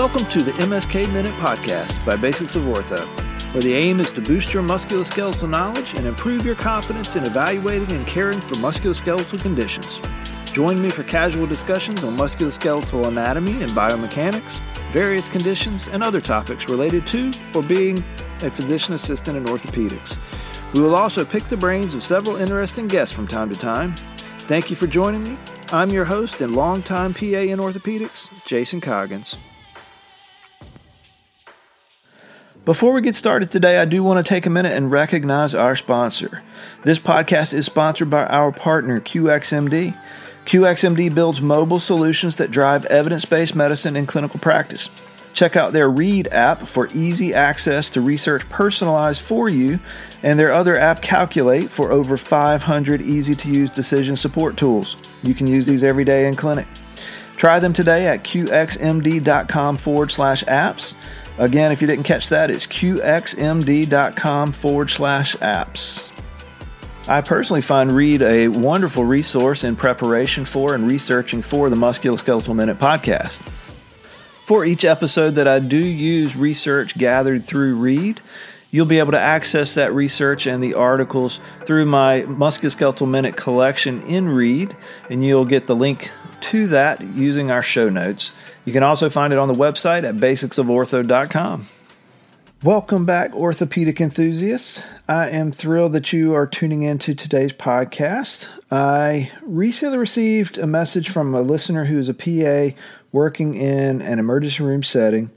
Welcome to the MSK Minute Podcast by Basics of Ortho, where the aim is to boost your musculoskeletal knowledge and improve your confidence in evaluating and caring for musculoskeletal conditions. Join me for casual discussions on musculoskeletal anatomy and biomechanics, various conditions, and other topics related to or being a physician assistant in orthopedics. We will also pick the brains of several interesting guests from time to time. Thank you for joining me. I'm your host and longtime PA in orthopedics, Jason Coggins. Before we get started today, I do want to take a minute and recognize our sponsor. This podcast is sponsored by our partner, QXMD. QXMD builds mobile solutions that drive evidence based medicine in clinical practice. Check out their Read app for easy access to research personalized for you, and their other app, Calculate, for over 500 easy to use decision support tools. You can use these every day in clinic. Try them today at qxmd.com forward slash apps. Again, if you didn't catch that, it's qxmd.com forward slash apps. I personally find Read a wonderful resource in preparation for and researching for the Musculoskeletal Minute podcast. For each episode that I do use research gathered through Read, you'll be able to access that research and the articles through my Musculoskeletal Minute collection in Read, and you'll get the link to that using our show notes. You can also find it on the website at basicsofortho.com. Welcome back, orthopedic enthusiasts. I am thrilled that you are tuning into today's podcast. I recently received a message from a listener who is a PA working in an emergency room setting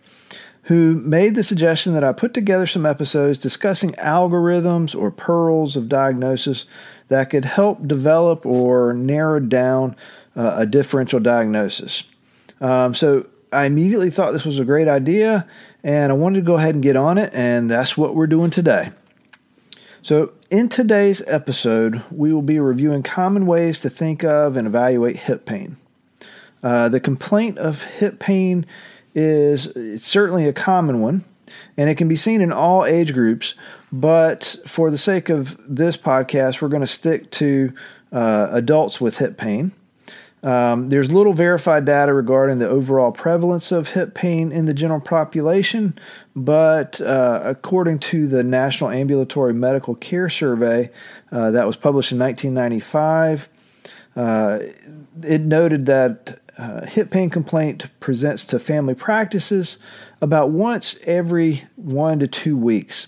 who made the suggestion that I put together some episodes discussing algorithms or pearls of diagnosis that could help develop or narrow down uh, a differential diagnosis. Um, so I immediately thought this was a great idea and I wanted to go ahead and get on it, and that's what we're doing today. So, in today's episode, we will be reviewing common ways to think of and evaluate hip pain. Uh, the complaint of hip pain is certainly a common one, and it can be seen in all age groups. But for the sake of this podcast, we're going to stick to uh, adults with hip pain. Um, there's little verified data regarding the overall prevalence of hip pain in the general population, but uh, according to the National Ambulatory Medical Care Survey uh, that was published in 1995, uh, it noted that uh, hip pain complaint presents to family practices about once every one to two weeks.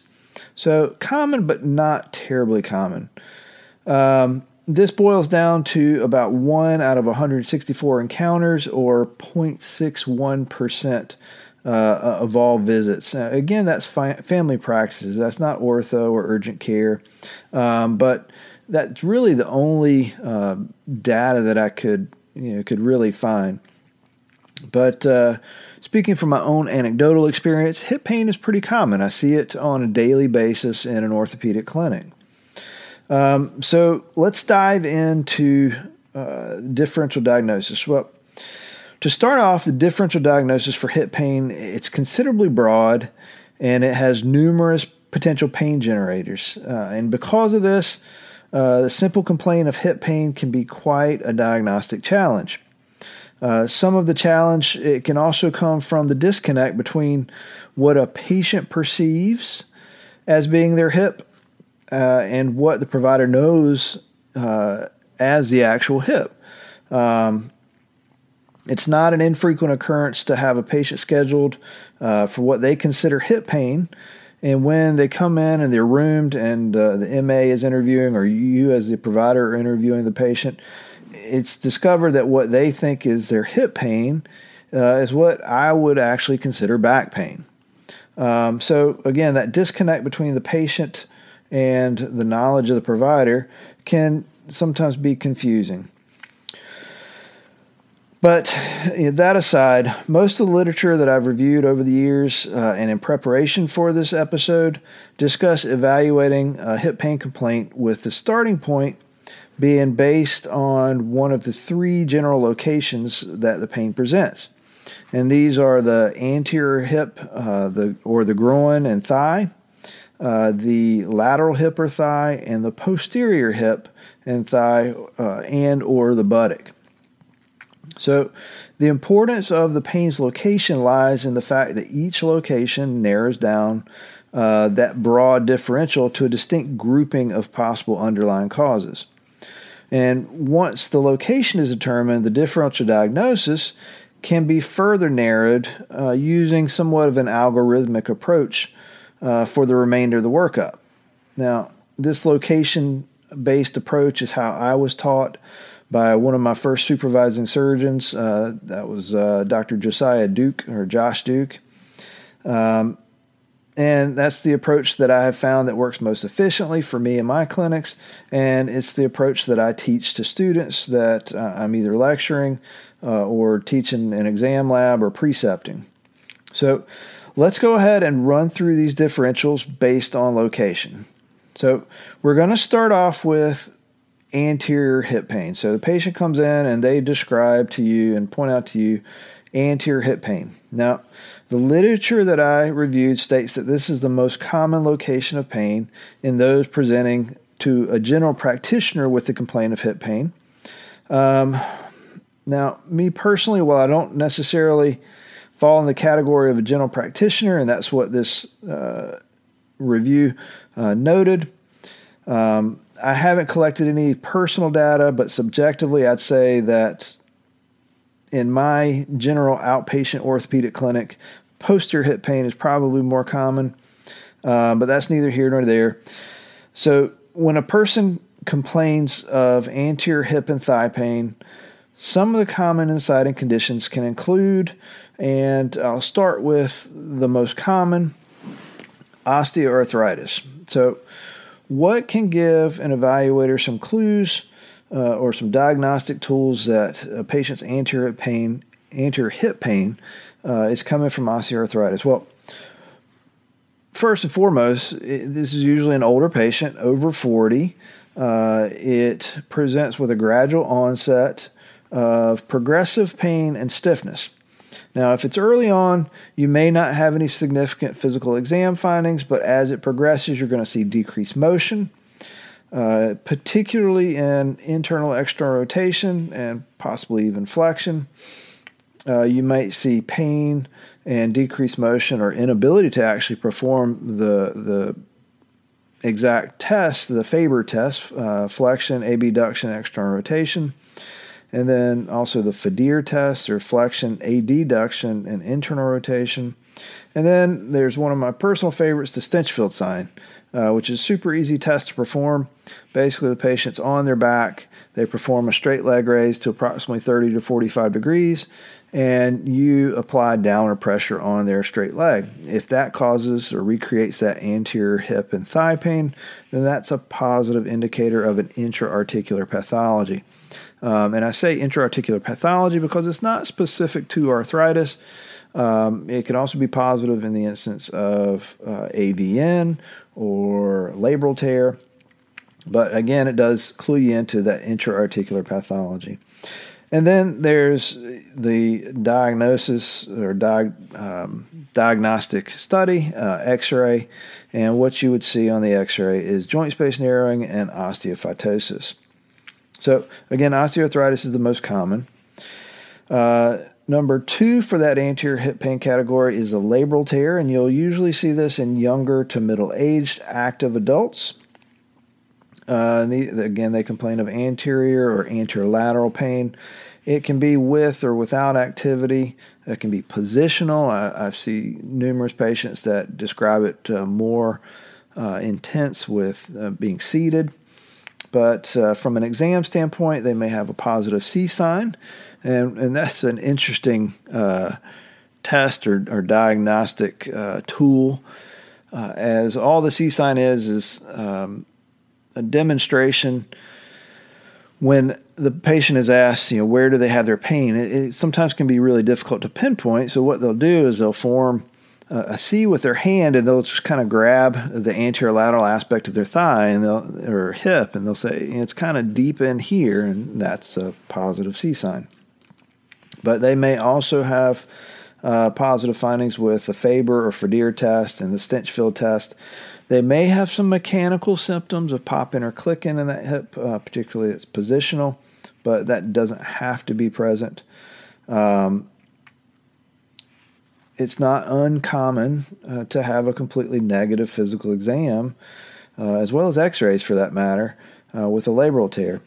So common, but not terribly common. Um, this boils down to about one out of 164 encounters, or 0.61% uh, of all visits. Now, again, that's fi- family practices. That's not ortho or urgent care, um, but that's really the only uh, data that I could you know could really find. But uh, speaking from my own anecdotal experience, hip pain is pretty common. I see it on a daily basis in an orthopedic clinic. Um, so let's dive into uh, differential diagnosis. Well, to start off, the differential diagnosis for hip pain it's considerably broad, and it has numerous potential pain generators. Uh, and because of this, uh, the simple complaint of hip pain can be quite a diagnostic challenge. Uh, some of the challenge it can also come from the disconnect between what a patient perceives as being their hip uh, and what the provider knows uh, as the actual hip. Um, it's not an infrequent occurrence to have a patient scheduled uh, for what they consider hip pain. And when they come in and they're roomed and uh, the MA is interviewing, or you as the provider are interviewing the patient, it's discovered that what they think is their hip pain uh, is what I would actually consider back pain. Um, so, again, that disconnect between the patient and the knowledge of the provider can sometimes be confusing. But you know, that aside, most of the literature that I've reviewed over the years uh, and in preparation for this episode discuss evaluating a hip pain complaint with the starting point being based on one of the three general locations that the pain presents. And these are the anterior hip, uh, the or the groin and thigh, uh, the lateral hip or thigh and the posterior hip and thigh uh, and or the buttock. So, the importance of the pain's location lies in the fact that each location narrows down uh, that broad differential to a distinct grouping of possible underlying causes. And once the location is determined, the differential diagnosis can be further narrowed uh, using somewhat of an algorithmic approach uh, for the remainder of the workup. Now, this location based approach is how I was taught by one of my first supervising surgeons. Uh, that was uh, Dr. Josiah Duke or Josh Duke. Um, and that's the approach that I have found that works most efficiently for me in my clinics. And it's the approach that I teach to students that uh, I'm either lecturing uh, or teaching an exam lab or precepting. So let's go ahead and run through these differentials based on location. So we're going to start off with anterior hip pain. So the patient comes in and they describe to you and point out to you anterior hip pain. Now, the literature that I reviewed states that this is the most common location of pain in those presenting to a general practitioner with the complaint of hip pain. Um, now, me personally, while I don't necessarily fall in the category of a general practitioner, and that's what this uh, review uh, noted, um, I haven't collected any personal data, but subjectively, I'd say that in my general outpatient orthopedic clinic, posterior hip pain is probably more common, uh, but that's neither here nor there. So when a person complains of anterior hip and thigh pain, some of the common inciting conditions can include, and I'll start with the most common osteoarthritis. So, what can give an evaluator some clues uh, or some diagnostic tools that a patient's anterior pain, anterior hip pain, uh, is coming from osteoarthritis? Well, first and foremost, it, this is usually an older patient, over 40. Uh, it presents with a gradual onset of progressive pain and stiffness. Now, if it's early on, you may not have any significant physical exam findings, but as it progresses, you're going to see decreased motion, uh, particularly in internal external rotation and possibly even flexion. Uh, you might see pain and decreased motion or inability to actually perform the the exact test, the Faber test, uh, flexion, abduction, external rotation, and then also the Fadir test or flexion, adduction, and internal rotation. And then there's one of my personal favorites, the Stinchfield sign, uh, which is super easy test to perform. Basically, the patient's on their back. They perform a straight leg raise to approximately 30 to 45 degrees, and you apply downward pressure on their straight leg. If that causes or recreates that anterior hip and thigh pain, then that's a positive indicator of an intra-articular pathology. Um, and I say intra-articular pathology because it's not specific to arthritis. Um, it can also be positive in the instance of uh, AVN or labral tear. But again, it does clue you into that intra-articular pathology. And then there's the diagnosis or um, diagnostic study, uh, x ray. And what you would see on the x ray is joint space narrowing and osteophytosis. So, again, osteoarthritis is the most common. Uh, number two for that anterior hip pain category is a labral tear, and you'll usually see this in younger to middle aged active adults. Uh, the, again, they complain of anterior or anterolateral pain. It can be with or without activity. It can be positional. I, I see numerous patients that describe it uh, more uh, intense with uh, being seated. But uh, from an exam standpoint, they may have a positive C sign, and, and that's an interesting uh, test or, or diagnostic uh, tool. as all the C sign is is um, a demonstration when the patient is asked, you know, where do they have their pain, it, it sometimes can be really difficult to pinpoint. So what they'll do is they'll form a C with their hand, and they'll just kind of grab the anterolateral aspect of their thigh and they'll or hip, and they'll say it's kind of deep in here, and that's a positive C sign. But they may also have uh, positive findings with the Faber or Fadir test and the Stinchfield test. They may have some mechanical symptoms of popping or clicking in that hip, uh, particularly it's positional, but that doesn't have to be present. Um, it's not uncommon uh, to have a completely negative physical exam, uh, as well as x rays for that matter, uh, with a labral tear.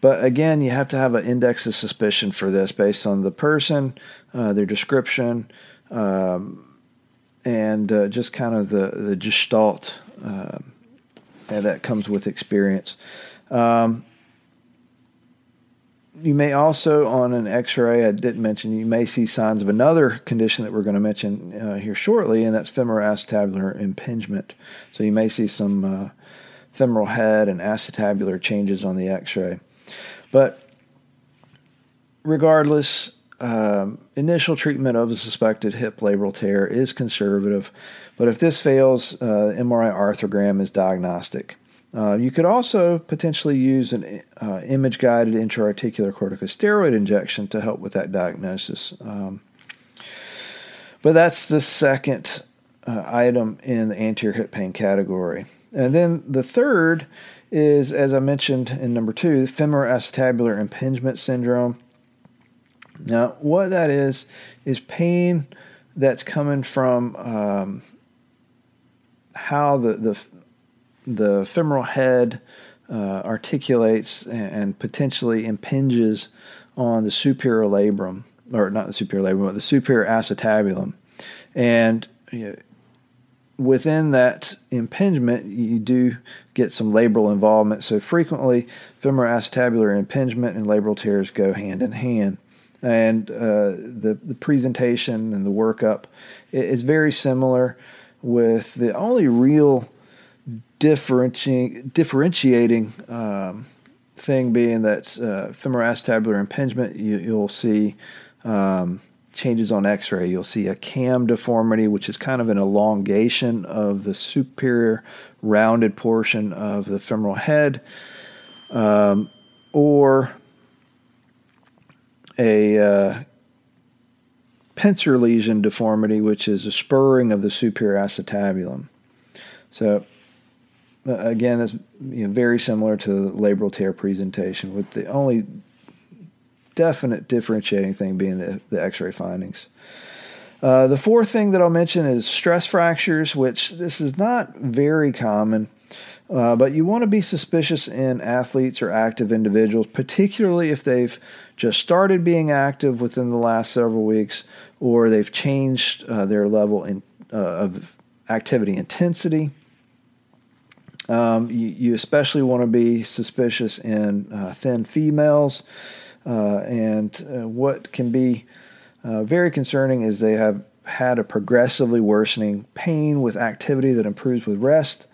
But again, you have to have an index of suspicion for this based on the person, uh, their description, um, and uh, just kind of the, the gestalt uh, that comes with experience. Um, you may also, on an x ray, I didn't mention, you may see signs of another condition that we're going to mention uh, here shortly, and that's femoroacetabular impingement. So you may see some uh, femoral head and acetabular changes on the x ray. But regardless, um, initial treatment of the suspected hip labral tear is conservative, but if this fails, uh, MRI arthrogram is diagnostic. Uh, you could also potentially use an uh, image guided intraarticular corticosteroid injection to help with that diagnosis. Um, but that's the second uh, item in the anterior hip pain category. And then the third is, as I mentioned in number two, femoroacetabular impingement syndrome. Now, what that is, is pain that's coming from um, how the, the the femoral head uh, articulates and, and, potentially impinges on the superior labrum, or not the superior labrum, but the superior acetabulum. And you know, within that impingement, you do get some labral involvement. So frequently, femoral acetabular impingement and labral tears go hand in hand. And uh, the, the presentation and the workup is very similar, with the only real differentiating, differentiating um, thing being that uh, femoroacetabular impingement, you, will see um, changes on x ray. You'll see a cam deformity, which is kind of an elongation of the superior rounded portion of the femoral head, um, or a uh, pincer lesion deformity, which is a spurring of the superior acetabulum. So again, that's you know, very similar to the labral tear presentation, with the only definite differentiating thing being the, the X-ray findings. Uh, the fourth thing that I'll mention is stress fractures, which this is not very common, uh, but you want to be suspicious in athletes or active individuals, particularly if they've just started being active within the last several weeks or they've changed uh, their level in, uh, of activity intensity. Um, you, you, especially want to be suspicious in uh, thin females. Uh, and uh, what can be uh, very concerning is they have had a progressively worsening pain with activity that improves with rest.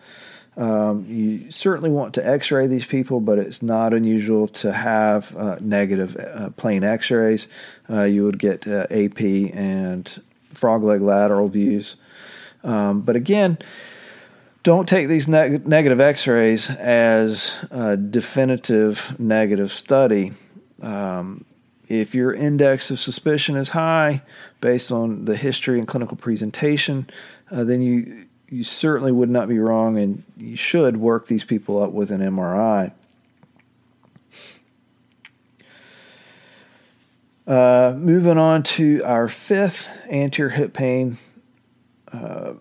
Um, you certainly want to x ray these people, but it's not unusual to have uh, negative uh, plain x rays. you would get AP and frog leg lateral views. Um, but again, don't take these neg- negative x rays as a definitive negative study. Um, if your index of suspicion is high based on the history and clinical presentation, uh, then you you certainly would not be wrong, and you should work these people up with an MRI. Uh, moving on to our fifth anterior hip pain uh,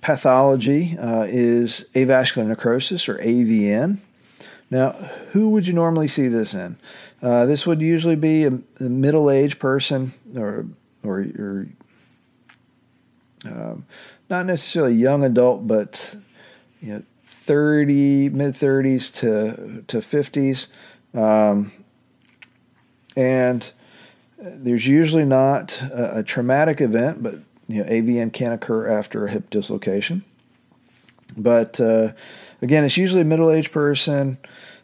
pathology uh, is avascular necrosis or AVN. Now, who would you normally see this in? Uh, this would usually be a, a middle-aged person or or, or um, not necessarily young adult, but you know, 30, mid 30s to to 50s, um, and there's usually not a, a, traumatic event, but you know, AVN can occur after a hip dislocation. But uh, again, it's usually a middle aged person.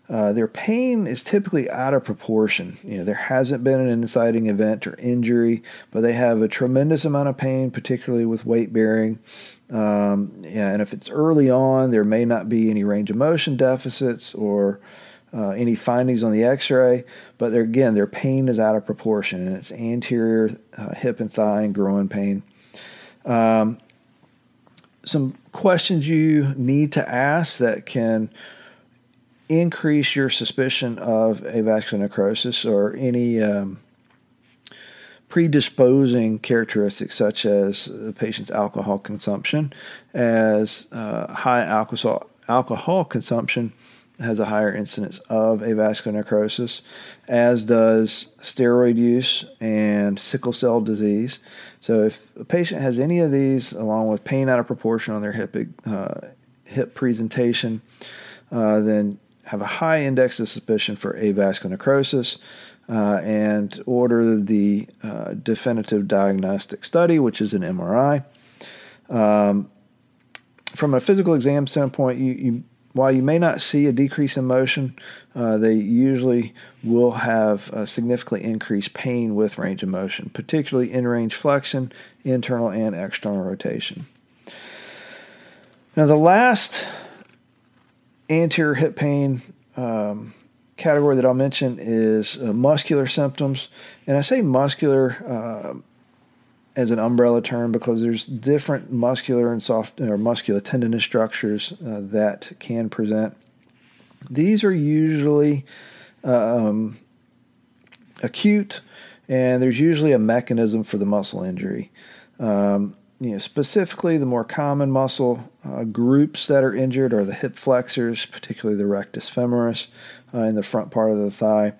Uh, their pain is typically out of proportion. You know, there hasn't been an inciting event or injury, but they have a tremendous amount of pain, particularly with weight bearing. Um, yeah, and if it's early on, there may not be any range of motion deficits or uh, any findings on the X-ray, but again, their pain is out of proportion, and it's anterior uh, hip and thigh and groin pain. Um, some questions you need to ask that can increase your suspicion of avascular necrosis or any um, predisposing characteristics such as the patient's alcohol consumption, as uh, high alcohol, alcohol consumption has a higher incidence of avascular necrosis, as does steroid use and sickle cell disease. So, if a patient has any of these, along with pain out of proportion on their hip uh, hip presentation, uh, then have a high index of suspicion for avascular necrosis. Uh, and order the uh, definitive diagnostic study, which is an MRI. Um, from a physical exam standpoint, you, you while you may not see a decrease in motion, uh, they usually will have significantly increased pain with range of motion, particularly in range flexion, internal and external rotation. Now, the last anterior hip pain um, category that I'll mention is uh, muscular symptoms. And I say muscular uh, as an umbrella term because there's different muscular and soft or muscular tendinous structures uh, that can present. These are usually um, acute, and there's usually a mechanism for the muscle injury. Um, you know, specifically, the more common muscle uh, groups that are injured are the hip flexors, particularly the rectus femoris uh, in the front part of the thigh,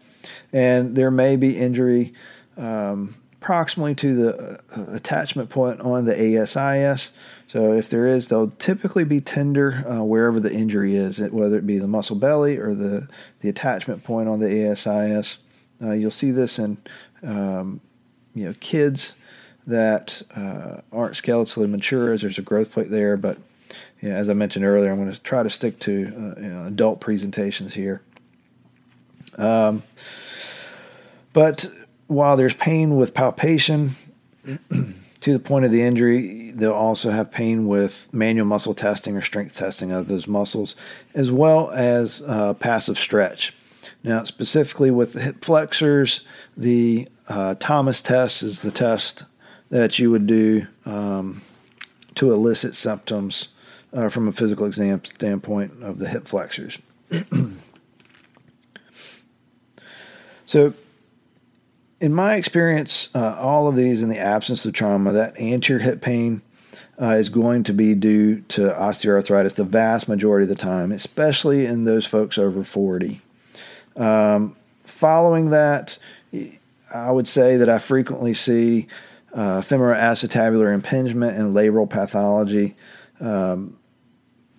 and there may be injury um, proximally to the uh, attachment point on the ASIS. So if there is, they'll typically be tender uh, wherever the injury is, whether it be the muscle belly or the, the attachment point on the ASIS. Uh, you'll see this in um, you know kids that uh, aren't skeletally mature as there's a growth plate there. But yeah, as I mentioned earlier, I'm going to try to stick to uh, you know, adult presentations here. Um, but while there's pain with palpation to the point of the injury, they'll also have pain with manual muscle testing or strength testing of those muscles, as well as uh, passive stretch. Now, specifically with the hip flexors, the uh, Thomas test is the test that you would do um, to elicit symptoms uh, from a physical exam standpoint of the hip flexors. so, in my experience, uh, all of these in the absence of trauma, that anterior hip pain uh, is going to be due to osteoarthritis the vast majority of the time, especially in those folks over 40. Um, following that, I would say that I frequently see uh, femoral acetabular impingement and labral pathology um,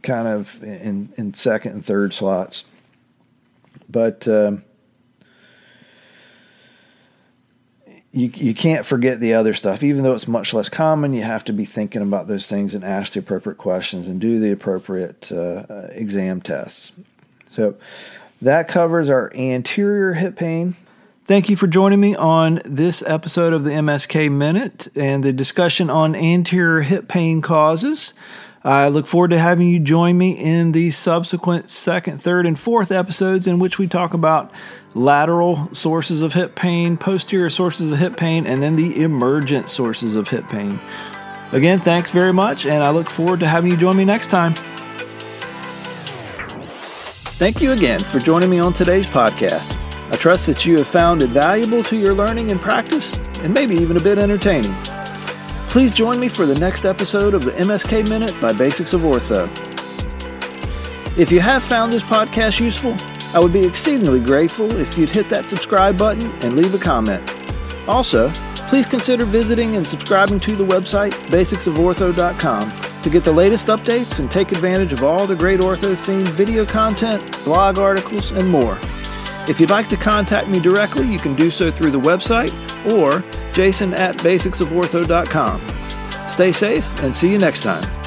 kind of in, in second and third slots. But um, you you can't forget the other stuff. Even though it's much less common, you have to be thinking about those things and ask the appropriate questions and do the appropriate uh, uh, exam tests. So that covers our anterior hip pain. Thank you for joining me on this episode of the MSK Minute and the discussion on anterior hip pain causes. I look forward to having you join me in the subsequent second, third, and fourth episodes in which we talk about lateral sources of hip pain, posterior sources of hip pain, and then the emergent sources of hip pain. Again, thanks very much, and I look forward to having you join me next time. Thank you again for joining me on today's podcast. I trust that you have found it valuable to your learning and practice, and maybe even a bit entertaining. Please join me for the next episode of the MSK Minute by Basics of Ortho. If you have found this podcast useful, I would be exceedingly grateful if you'd hit that subscribe button and leave a comment. Also, please consider visiting and subscribing to the website basicsofortho.com to get the latest updates and take advantage of all the great ortho themed video content, blog articles, and more. If you'd like to contact me directly, you can do so through the website or jason at basicsofortho.com. Stay safe and see you next time.